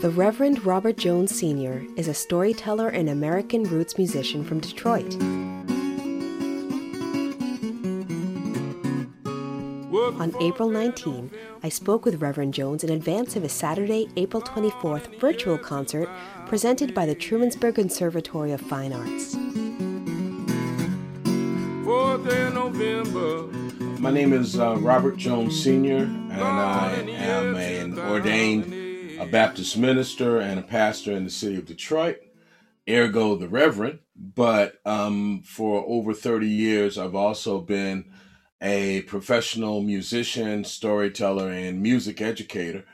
The Reverend Robert Jones Sr. is a storyteller and American roots musician from Detroit. On April 19, I spoke with Reverend Jones in advance of his Saturday, April 24th virtual concert presented by the Trumansburg Conservatory of Fine Arts. My name is uh, Robert Jones Sr., and I am an ordained a Baptist minister and a pastor in the city of Detroit, ergo the Reverend. But um, for over 30 years, I've also been a professional musician, storyteller, and music educator.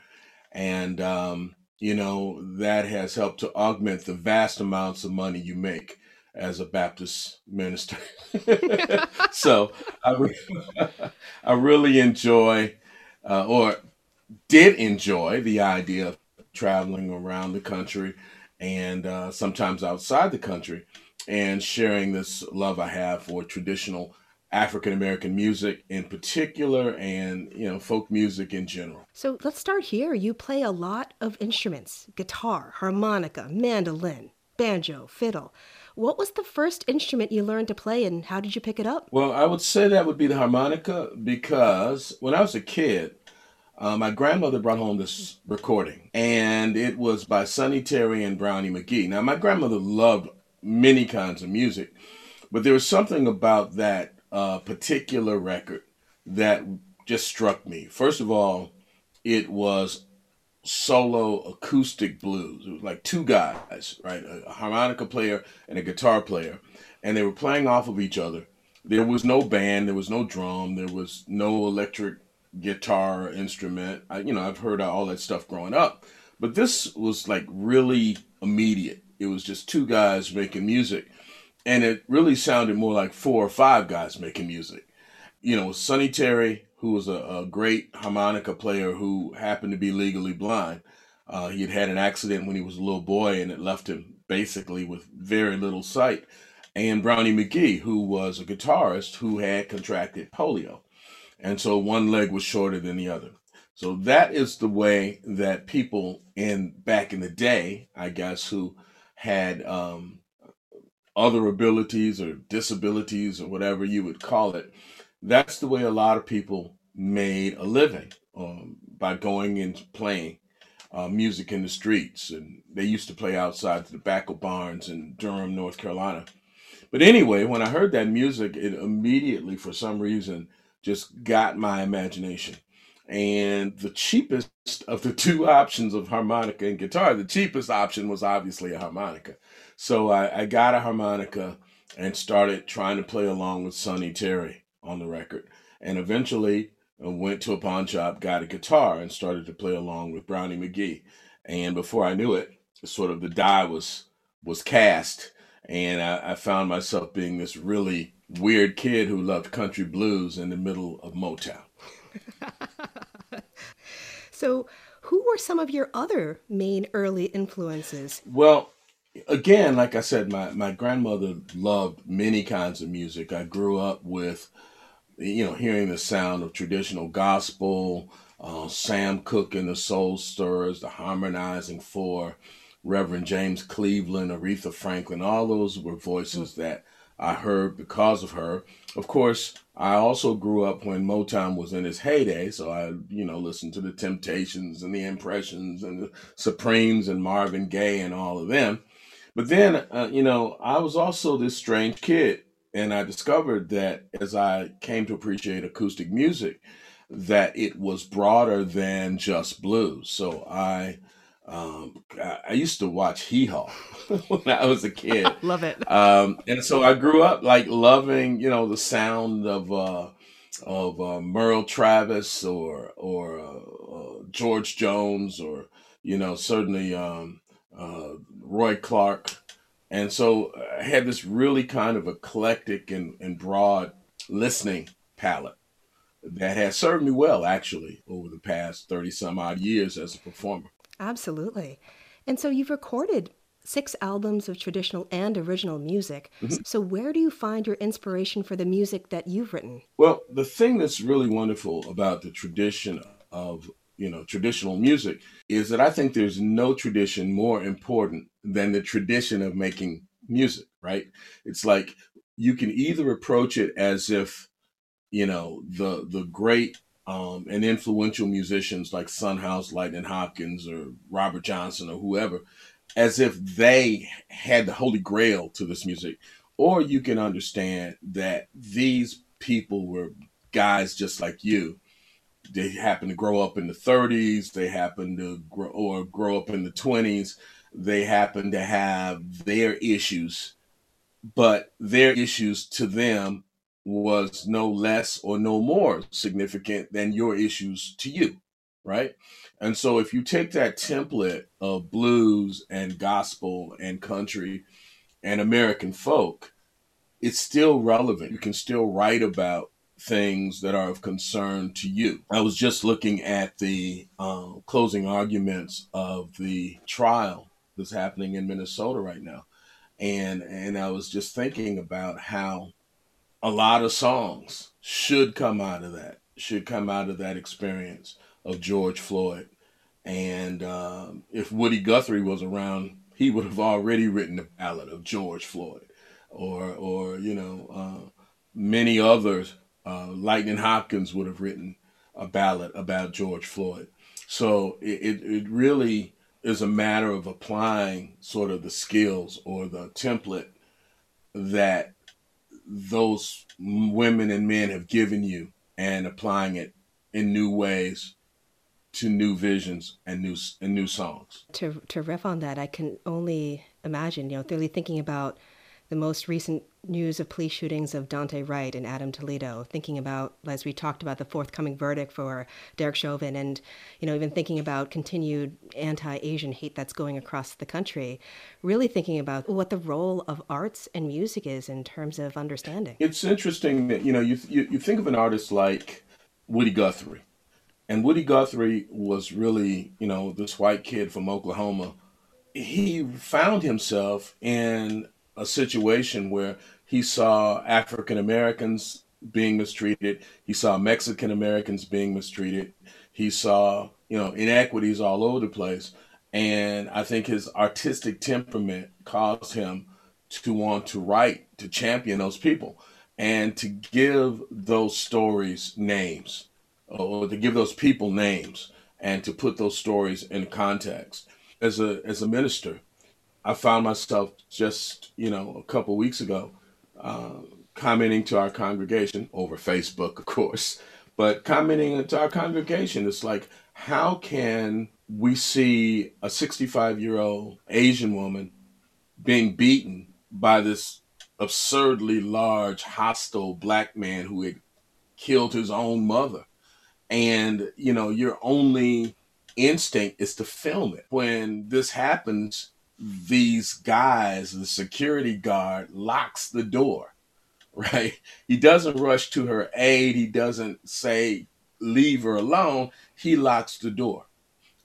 And, um, you know, that has helped to augment the vast amounts of money you make as a Baptist minister. so I, re- I really enjoy, uh, or did enjoy, the idea of traveling around the country and uh, sometimes outside the country and sharing this love I have for traditional African American music in particular and you know folk music in general. So let's start here. You play a lot of instruments: guitar, harmonica, mandolin, banjo, fiddle. What was the first instrument you learned to play and how did you pick it up? Well, I would say that would be the harmonica because when I was a kid, uh, my grandmother brought home this recording, and it was by Sonny Terry and Brownie McGhee. Now, my grandmother loved many kinds of music, but there was something about that uh, particular record that just struck me. First of all, it was solo acoustic blues. It was like two guys, right? A harmonica player and a guitar player, and they were playing off of each other. There was no band, there was no drum, there was no electric guitar instrument. I, you know, I've heard all that stuff growing up, but this was like really immediate. It was just two guys making music, and it really sounded more like four or five guys making music. You know, Sonny Terry, who was a, a great harmonica player who happened to be legally blind. Uh, he had had an accident when he was a little boy, and it left him basically with very little sight. And Brownie McGhee, who was a guitarist who had contracted polio and so one leg was shorter than the other. So that is the way that people in back in the day, I guess, who had um, other abilities or disabilities or whatever you would call it, that's the way a lot of people made a living um, by going and playing uh, music in the streets. And they used to play outside the tobacco barns in Durham, North Carolina. But anyway, when I heard that music, it immediately, for some reason, just got my imagination. And the cheapest of the two options of harmonica and guitar, the cheapest option was obviously a harmonica. So I, I got a harmonica and started trying to play along with Sonny Terry on the record. And eventually I went to a pawn shop, got a guitar, and started to play along with Brownie McGhee. And before I knew it, sort of the die was was cast, and I, I found myself being this really weird kid who loved country blues in the middle of Motown. so, who were some of your other main early influences? Well, again, like I said, my, my grandmother loved many kinds of music. I grew up with, you know, hearing the sound of traditional gospel, uh, Sam Cooke and the Soul Stirrers, the Harmonizing Four, Reverend James Cleveland, Aretha Franklin, all those were voices that I heard because of her. Of course, I also grew up when Motown was in its heyday, so I, you know, listened to the Temptations and the Impressions and the Supremes and Marvin Gaye and all of them. But then, uh, you know, I was also this strange kid, and I discovered that as I came to appreciate acoustic music, that it was broader than just blues. So I um, I, used to watch Hee Haw when I was a kid. Love it. Um, and so I grew up like loving, you know, the sound of uh, of uh, Merle Travis or or uh, uh, George Jones or you know certainly um, uh, Roy Clark. And so I had this really kind of eclectic and, and broad listening palette that has served me well actually over the past 30 some odd years as a performer. Absolutely. And so you've recorded six albums of traditional and original music. Mm-hmm. So, where do you find your inspiration for the music that you've written? Well, the thing that's really wonderful about the tradition of you know, traditional music is that I think there's no tradition more important than the tradition of making music, right? It's like you can either approach it as if, you know, the the great um, and influential musicians like Son House, Lightning Hopkins, or Robert Johnson, or whoever, as if they had the holy grail to this music. Or you can understand that these people were guys just like you. They happen to grow up in the 30s, they happen to grow or grow up in the 20s, they happen to have their issues, but their issues to them was no less or no more significant than your issues to you, right? And so if you take that template of blues and gospel and country and American folk, it's still relevant. You can still write about things that are of concern to you. I was just looking at the uh, closing arguments of the trial that's happening in Minnesota right now, and and I was just thinking about how a lot of songs should come out of that, should come out of that experience of George Floyd. And um, if Woody Guthrie was around, he would have already written a ballad of George Floyd, or or you know uh, many others. Uh, Lightning Hopkins would have written a ballad about George Floyd. So it, it really is a matter of applying sort of the skills or the template that those women and men have given you and applying it in new ways to new visions and new and new songs. To to riff on that, I can only imagine, you know, really thinking about the most recent news of police shootings of Daunte Wright and Adam Toledo, thinking about, as we talked about, the forthcoming verdict for Derek Chauvin, and you know, even thinking about continued anti-Asian hate that's going across the country, really thinking about what the role of arts and music is in terms of understanding. It's interesting that you know you you, you think of an artist like Woody Guthrie, and Woody Guthrie was really you know this white kid from Oklahoma. He found himself in a situation where he saw African Americans being mistreated. He saw Mexican Americans being mistreated. He saw, you know, inequities all over the place. And I think his artistic temperament caused him to want to write, to champion those people, and to give those stories names, or to give those people names, and to put those stories in context. As a as a minister, I found myself just, you know, a couple weeks ago uh, commenting to our congregation over Facebook, of course, but commenting to our congregation. It's like, how can we see a 65 year old Asian woman being beaten by this absurdly large, hostile black man who had killed his own mother? And, you know, your only instinct is to film it. When this happens, these guys, the security guard locks the door, right? He doesn't rush to her aid. He doesn't say, leave her alone. He locks the door.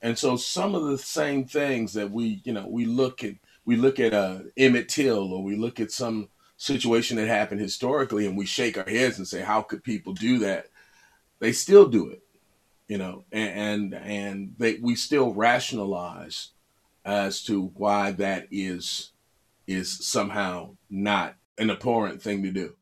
And so some of the same things that we, you know, we look at, we look at uh, Emmett Till or we look at some situation that happened historically and we shake our heads and say, how could people do that? They still do it, you know, and, and, and they, we still rationalize as to why that is is somehow not an abhorrent thing to do.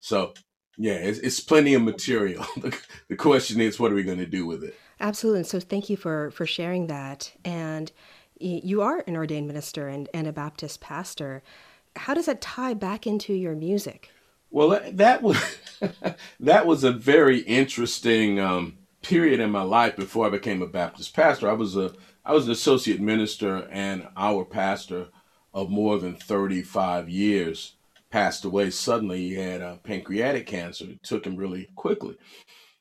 So, yeah, it's, it's plenty of material. the question is, what are we going to do with it? Absolutely. So, thank you for for sharing that. And you are an ordained minister and, and a Baptist pastor. How does that tie back into your music? Well, that was that was a very interesting um, period in my life before I became a Baptist pastor. I was a I was an associate minister, and our pastor of more than 35 years passed away suddenly. He had a pancreatic cancer. It took him really quickly.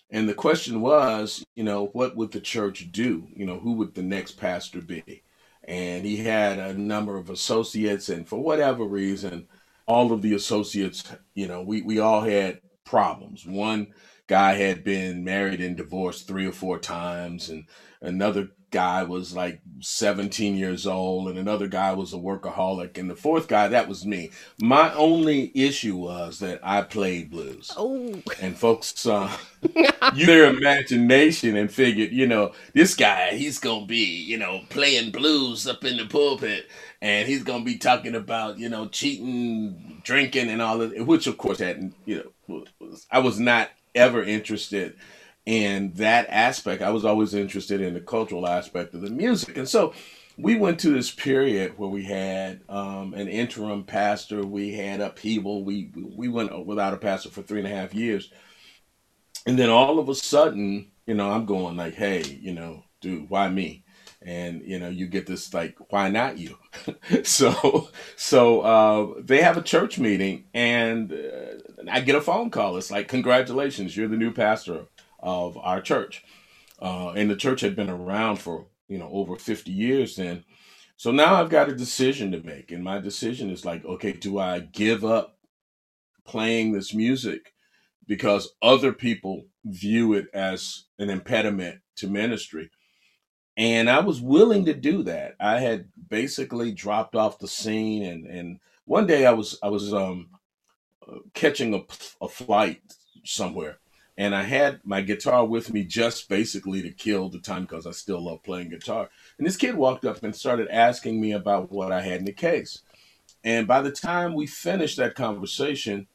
And the question was, you know, what would the church do? You know, who would the next pastor be? And he had a number of associates, and for whatever reason, all of the associates, you know, we, we all had problems. One guy had been married and divorced three or four times, and another guy was like 17 years old, and another guy was a workaholic, and the fourth guy, that was me. My only issue was that I played blues. Oh. And folks uh, used their imagination and figured, you know, this guy, he's to be, you know, playing blues up in the pulpit, and he's to be talking about, you know, cheating, drinking, and all of it, which of course hadn't, you know, was, I was not ever interested in that aspect. I was always interested in the cultural aspect of the music. And so we went to this period where we had um, an interim pastor, we had upheaval, we we went without a pastor for three and a half years. And then all of a sudden, you know, I'm going like, hey, you know, dude, why me? And you know, you get this like, why not you? so, so uh, they have a church meeting, and uh, I get a phone call. It's like, congratulations, you're the new pastor of our church. Uh, and the church had been around for, you know, over 50 years then. So now I've got a decision to make. And my decision is like, okay, do I give up playing this music because other people view it as an impediment to ministry? And I was willing to do that. I had basically dropped off the scene and, and one day I was I was um, uh, catching a, a flight somewhere and I had my guitar with me just basically to kill the time because I still love playing guitar. And this kid walked up and started asking me about what I had in the case. And by the time we finished that conversation,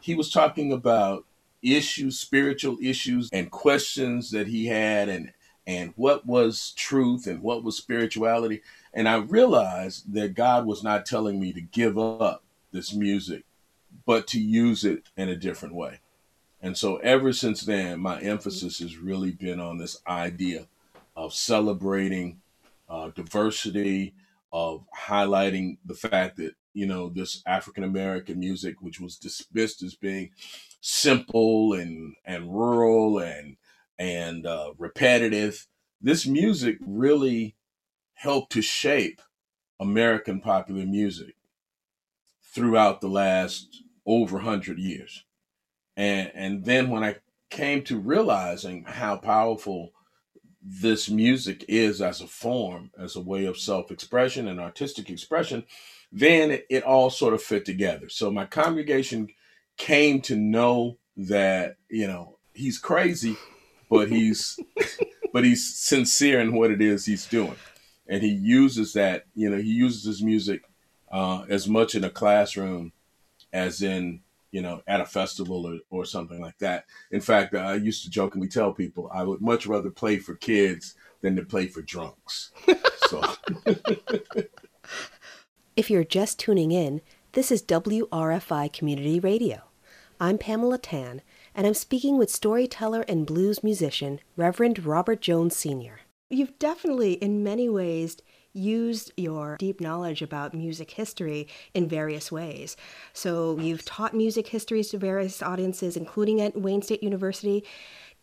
he was talking about issues, spiritual issues, and questions that he had, and and what was truth and what was spirituality. And I realized that God was not telling me to give up this music, but to use it in a different way. And so ever since then, my emphasis has really been on this idea of celebrating uh, diversity, of highlighting the fact that, you know, this African American music, which was dismissed as being simple and, and rural and, and uh, repetitive, this music really helped to shape American popular music throughout the last over 100 years. And and then when I came to realizing how powerful this music is as a form, as a way of self-expression and artistic expression, then it, it all sort of fit together. So my congregation came to know that, you know, he's crazy, but he's but he's sincere in what it is he's doing. And he uses that, you know, he uses his music uh, as much in a classroom as in you know, at a festival or, or something like that. In fact, I used to jokingly tell people I would much rather play for kids than to play for drunks. so. if you're just tuning in, this is WRFI Community Radio. I'm Pamela Tan, and I'm speaking with storyteller and blues musician Reverend Robert Jones Sr. You've definitely, in many ways, used your deep knowledge about music history in various ways. So you've taught music histories to various audiences, including at Wayne State University.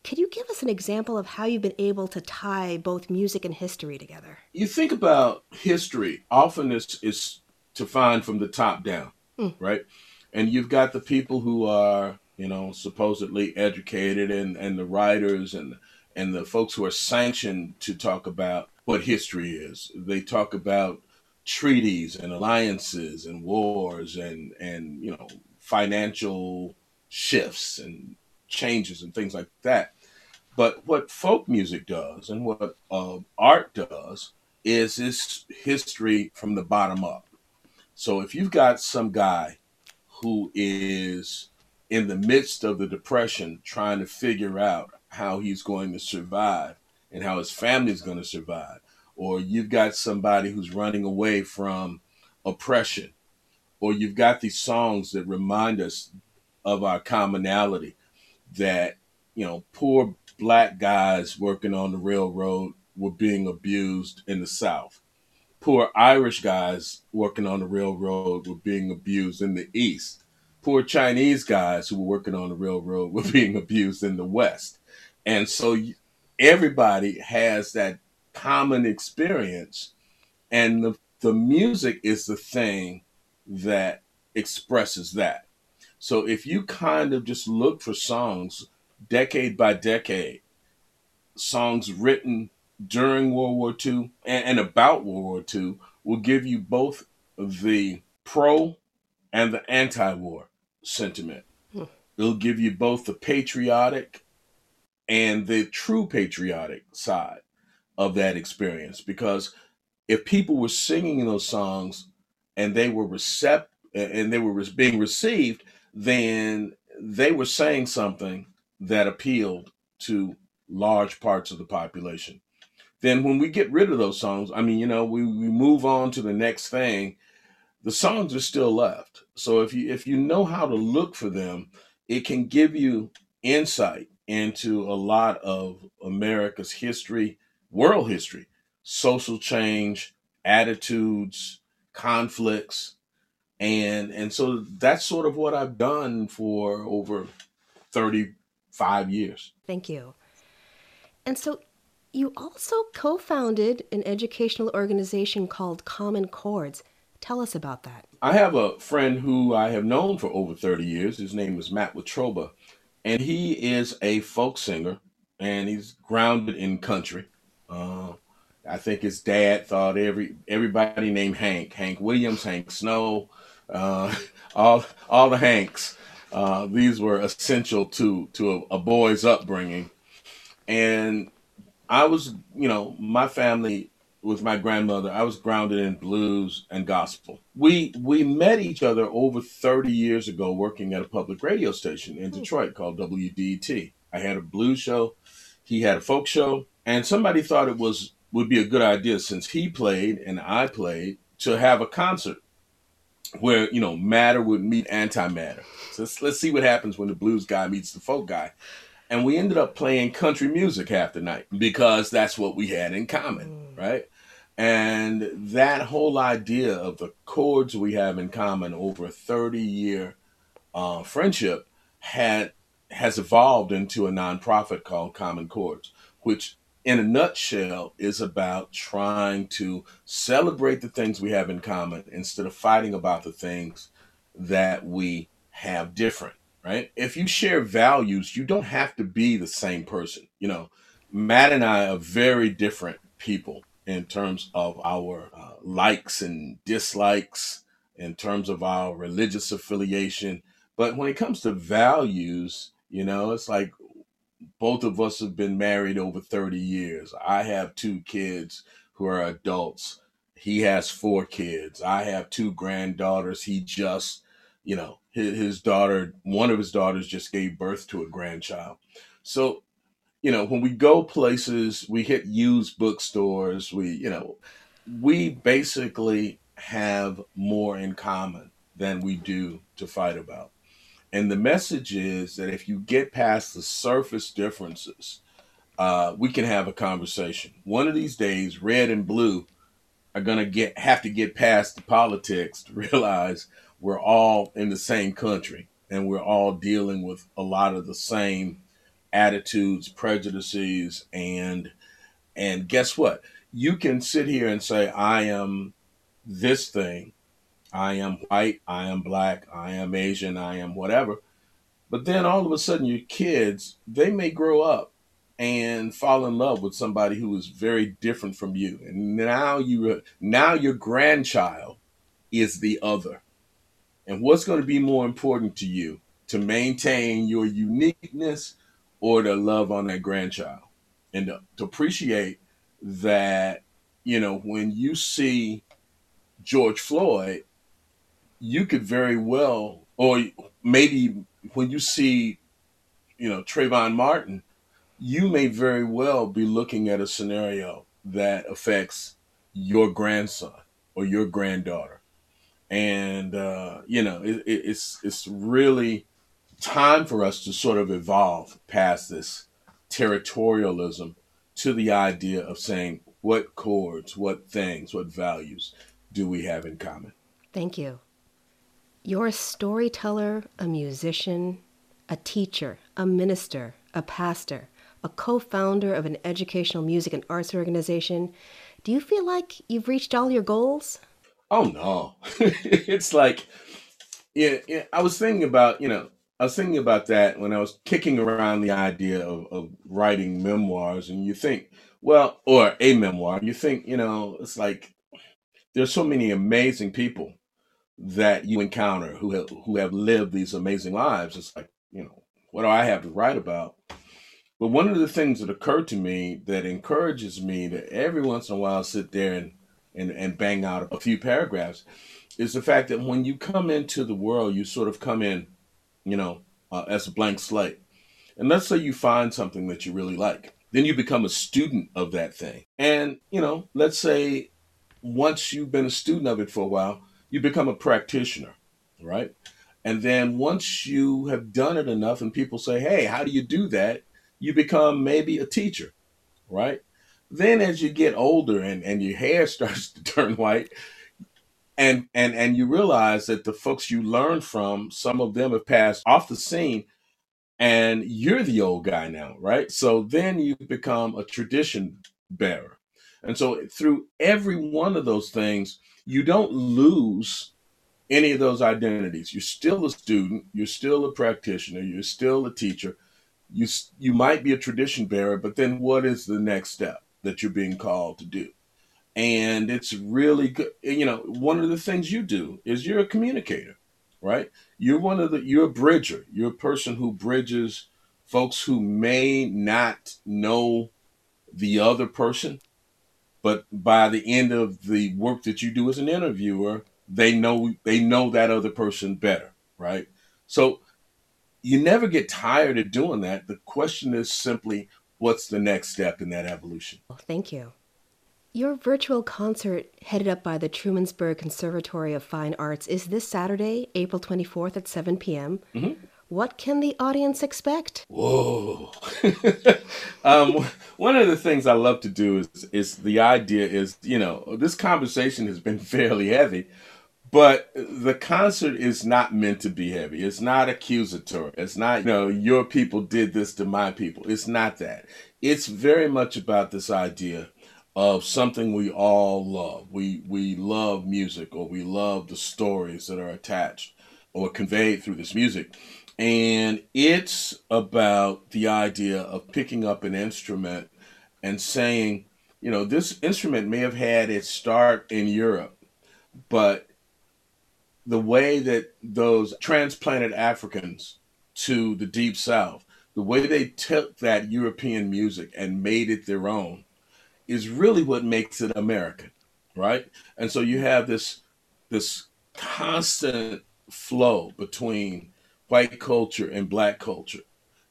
Could you give us an example of how you've been able to tie both music and history together? You think about history, often it's, it's to find from the top down, mm. right? And you've got the people who are, you know, supposedly educated and, and the writers and and the folks who are sanctioned to talk about what history is. They talk about treaties and alliances and wars and and you know financial shifts and changes and things like that. But what folk music does and what uh, art does is this history from the bottom up. So if you've got some guy who is in the midst of the depression trying to figure out how he's going to survive and how his family is going to survive. Or you've got somebody who's running away from oppression. Or you've got these songs that remind us of our commonality that, you know, poor black guys working on the railroad were being abused in the South. Poor Irish guys working on the railroad were being abused in the East. Poor Chinese guys who were working on the railroad were being abused in the West. And so everybody has that common experience and the, the music is the thing that expresses that so if you kind of just look for songs decade by decade, songs written during World War II and, and about World War II will give you both the pro and the anti war sentiment. Hmm. It'll give you both the patriotic and the true patriotic side of that experience. Because if people were singing those songs and they were recept and they were being received, then they were saying something that appealed to large parts of the population. Then when we get rid of those songs, I mean, you know, we, we move on to the next thing, the songs are still left. So if you if you know how to look for them, it can give you insight into a lot of America's history, world history, social change, attitudes, conflicts, and and so that's sort of what I've done for over 35 years. Thank you. And so you also co-founded an educational organization called Common Chords. Tell us about that. I have a friend who I have known for over 30 years. His name is Matt Watroba, and he is a folk singer and he's grounded in country. Uh, I think his dad thought every everybody named Hank, Hank Williams, Hank Snow, uh, all all the Hanks. Uh, these were essential to to a, a, boy's upbringing, and I was, you know, my family with my grandmother. I was grounded in blues and gospel. We we met each other over thirty years ago, working at a public radio station in Detroit called WDET. I had a blues show, he had a folk show, and somebody thought it was would be a good idea since he played and I played to have a concert where you know matter would meet antimatter. So let's, let's see what happens when the blues guy meets the folk guy. And we ended up playing country music half the night because that's what we had in common, mm. right? And that whole idea of the chords we have in common over a 30 year uh, friendship had has evolved into a nonprofit called Common Chords, which in a nutshell, is about trying to celebrate the things we have in common instead of fighting about the things that we have different, right? If you share values, you don't have to be the same person. You know, Matt and I are very different people in terms of our uh, likes and dislikes, in terms of our religious affiliation. But when it comes to values, you know, it's like both of us have been married over 30 years. I have two kids who are adults. He has four kids. I have two granddaughters. He just, you know, his, his daughter, one of his daughters just gave birth to a grandchild. So, you know, when we go places, we hit used bookstores, we, you know, we basically have more in common than we do to fight about. And the message is that if you get past the surface differences, uh, we can have a conversation. One of these days, red and blue are gonna get have to get past the politics to realize we're all in the same country and we're all dealing with a lot of the same attitudes, prejudices, and and guess what? You can sit here and say, I am this thing, I am white, I am black, I am Asian, I am whatever. But then all of a sudden, your kids, they may grow up and fall in love with somebody who is very different from you. And now you now your grandchild is the other. And what's going to be more important to you to maintain your uniqueness or to love on that grandchild? And to, to appreciate that, you know, when you see George Floyd, you could very well, or maybe when you see, you know, Trayvon Martin, you may very well be looking at a scenario that affects your grandson or your granddaughter, and uh, you know, it, it's it's really time for us to sort of evolve past this territorialism to the idea of saying what chords, what things, what values do we have in common. Thank you. You're a storyteller, a musician, a teacher, a minister, a pastor, a co founder of an educational music and arts organization. Do you feel like you've reached all your goals? Oh, no. it's like, yeah, yeah, I was thinking about, you know, I was thinking about that when I was kicking around the idea of, of writing memoirs, and you think, well, or a memoir, you think, you know, it's like there's so many amazing people that you encounter who have, who have lived these amazing lives. It's like, you know, what do I have to write about? But one of the things that occurred to me that encourages me to every once in a while sit there and, and, and bang out a few paragraphs is the fact that when you come into the world, you sort of come in, you know, uh, as a blank slate. And let's say you find something that you really like. Then you become a student of that thing. And, you know, let's say once you've been a student of it for a while, you become a practitioner, right? And then once you have done it enough and people say, hey, how do you do that? You become maybe a teacher, right? Then as you get older and, and your hair starts to turn white, and and and you realize that the folks you learn from, some of them have passed off the scene, and you're the old guy now, right? So then you become a tradition bearer. And so through every one of those things, you don't lose any of those identities. You're still a student, you're still a practitioner, you're still a teacher. You you might be a tradition bearer, but then what is the next step that you're being called to do? And it's really good. You know, one of the things you do is you're a communicator, right? You're one of the you're a bridger. You're a person who bridges folks who may not know the other person but by the end of the work that you do as an interviewer they know they know that other person better right so you never get tired of doing that the question is simply what's the next step in that evolution thank you your virtual concert headed up by the trumansburg conservatory of fine arts is this saturday april 24th at 7 p.m mm-hmm what can the audience expect? Whoa. um, one of the things I love to do is, is the idea is, you know, this conversation has been fairly heavy, but the concert is not meant to be heavy. It's not accusatory. It's not, you know, your people did this to my people. It's not that. It's very much about this idea of something we all love. We we love music or we love the stories that are attached or conveyed through this music and it's about the idea of picking up an instrument and saying, you know, this instrument may have had its start in Europe, but the way that those transplanted Africans to the deep south, the way they took that European music and made it their own is really what makes it American, right? And so you have this this constant flow between white culture and black culture.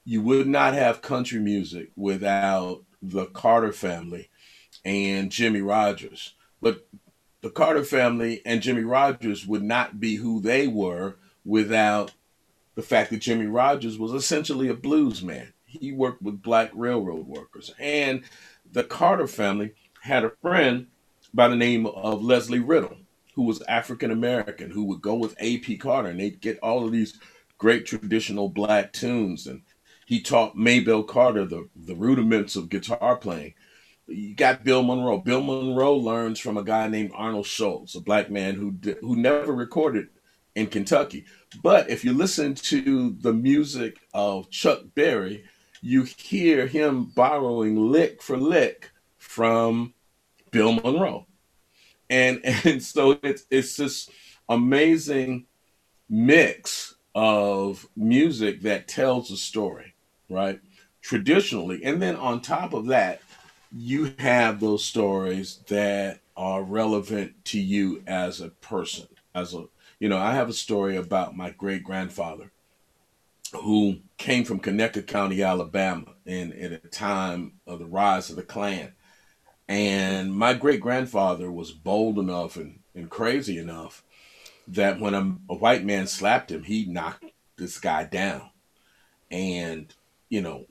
You would not have country music without the Carter family and Jimmie Rodgers. But the Carter family and Jimmie Rodgers would not be who they were without the fact that Jimmie Rodgers was essentially a blues man. He worked with black railroad workers. And the Carter family had a friend by the name of Lesley Riddle, who was African American, who would go with A.P. Carter and they'd get all of these great traditional black tunes. And he taught Maybelle Carter the, the rudiments of guitar playing. You got Bill Monroe. Bill Monroe learns from a guy named Arnold Schultz, a black man who who never recorded in Kentucky. But if you listen to the music of Chuck Berry, you hear him borrowing lick for lick from Bill Monroe. And and so it's it's this amazing mix of music that tells a story, right? Traditionally. And then on top of that, you have those stories that are relevant to you as a person. As a, you know, I have a story about my great grandfather who came from Conecuh County, Alabama, in at a time of the rise of the Klan. And my great grandfather was bold enough and, and crazy enough that when a, a white man slapped him, he knocked this guy down. And, you know,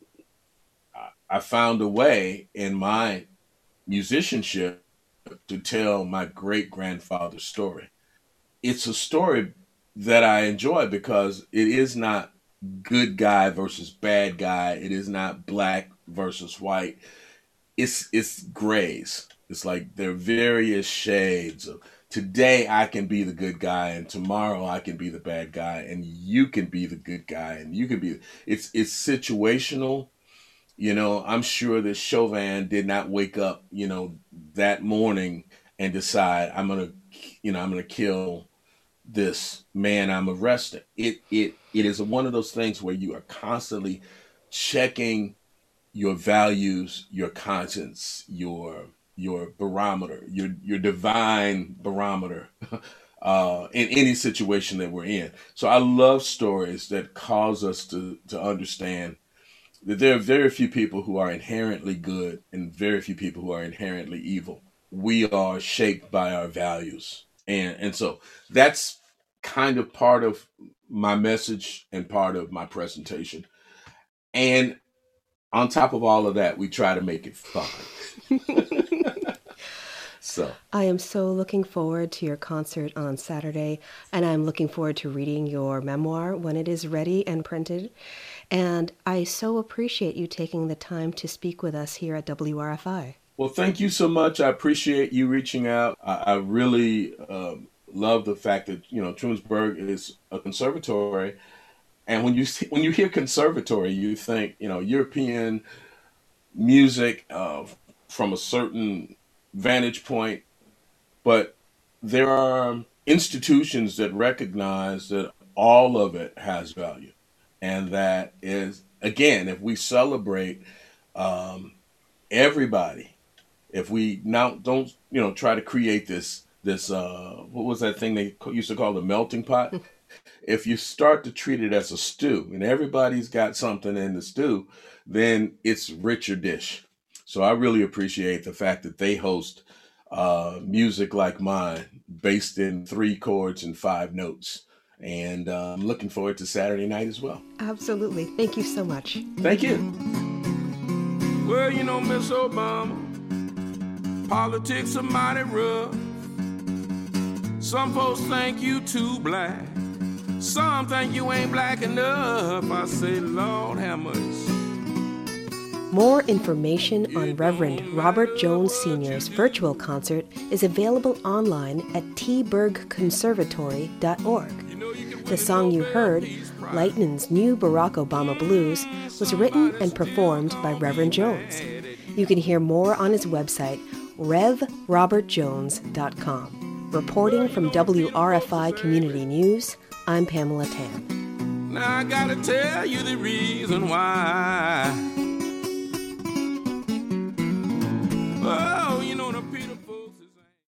I found a way in my musicianship to tell my great grandfather's story. It's a story that I enjoy because it is not good guy versus bad guy. It is not black versus white. It's it's grays. It's like there are various shades of today I can be the good guy and tomorrow I can be the bad guy and you can be the good guy and you can be it's it's situational. You know, I'm sure that Chauvin did not wake up, you know, that morning and decide I'm gonna you know, I'm gonna kill this man I'm arresting. It it it is one of those things where you are constantly checking your values, your conscience, your your barometer, your your divine barometer uh, in any situation that we're in. So I love stories that cause us to to understand that there are very few people who are inherently good and very few people who are inherently evil. We are shaped by our values. And and so that's kind of part of my message and part of my presentation. And on top of all of that, we try to make it fun. so I am so looking forward to your concert on Saturday, and I'm looking forward to reading your memoir when it is ready and printed. And I so appreciate you taking the time to speak with us here at WRFI. Well, thank you so much. I appreciate you reaching out. I, I really um, love the fact that you know Trumansburg is a conservatory, and when you see, when you hear conservatory, you think you know European music uh, from a certain vantage point, but there are institutions that recognize that all of it has value, and that is again, if we celebrate um, everybody, if we now don't you know try to create this this uh what was that thing they used to call the melting pot? If you start to treat it as a stew and everybody's got something in the stew then it's richer dish. So i really appreciate the fact that they host uh music like mine based in three chords and five notes. And uh, i'm looking forward to saturday night as well. Absolutely. Thank you so much. Thank you. Well you know miss obama politics are mighty rough some folks think you too black. Some think you ain't black enough. I say, Lord, have mercy. More information on Reverend Robert Jones Sr.'s virtual concert is available online at tbergconservatory.org. The song you heard, Lightnin's New Barack Obama Blues, was written and performed by Reverend Jones. You can hear more on his website, revrobertjones.com. Reporting from WRFI Community News, I'm Pamela Tan. Now I gotta tell you the reason why. Oh, you know the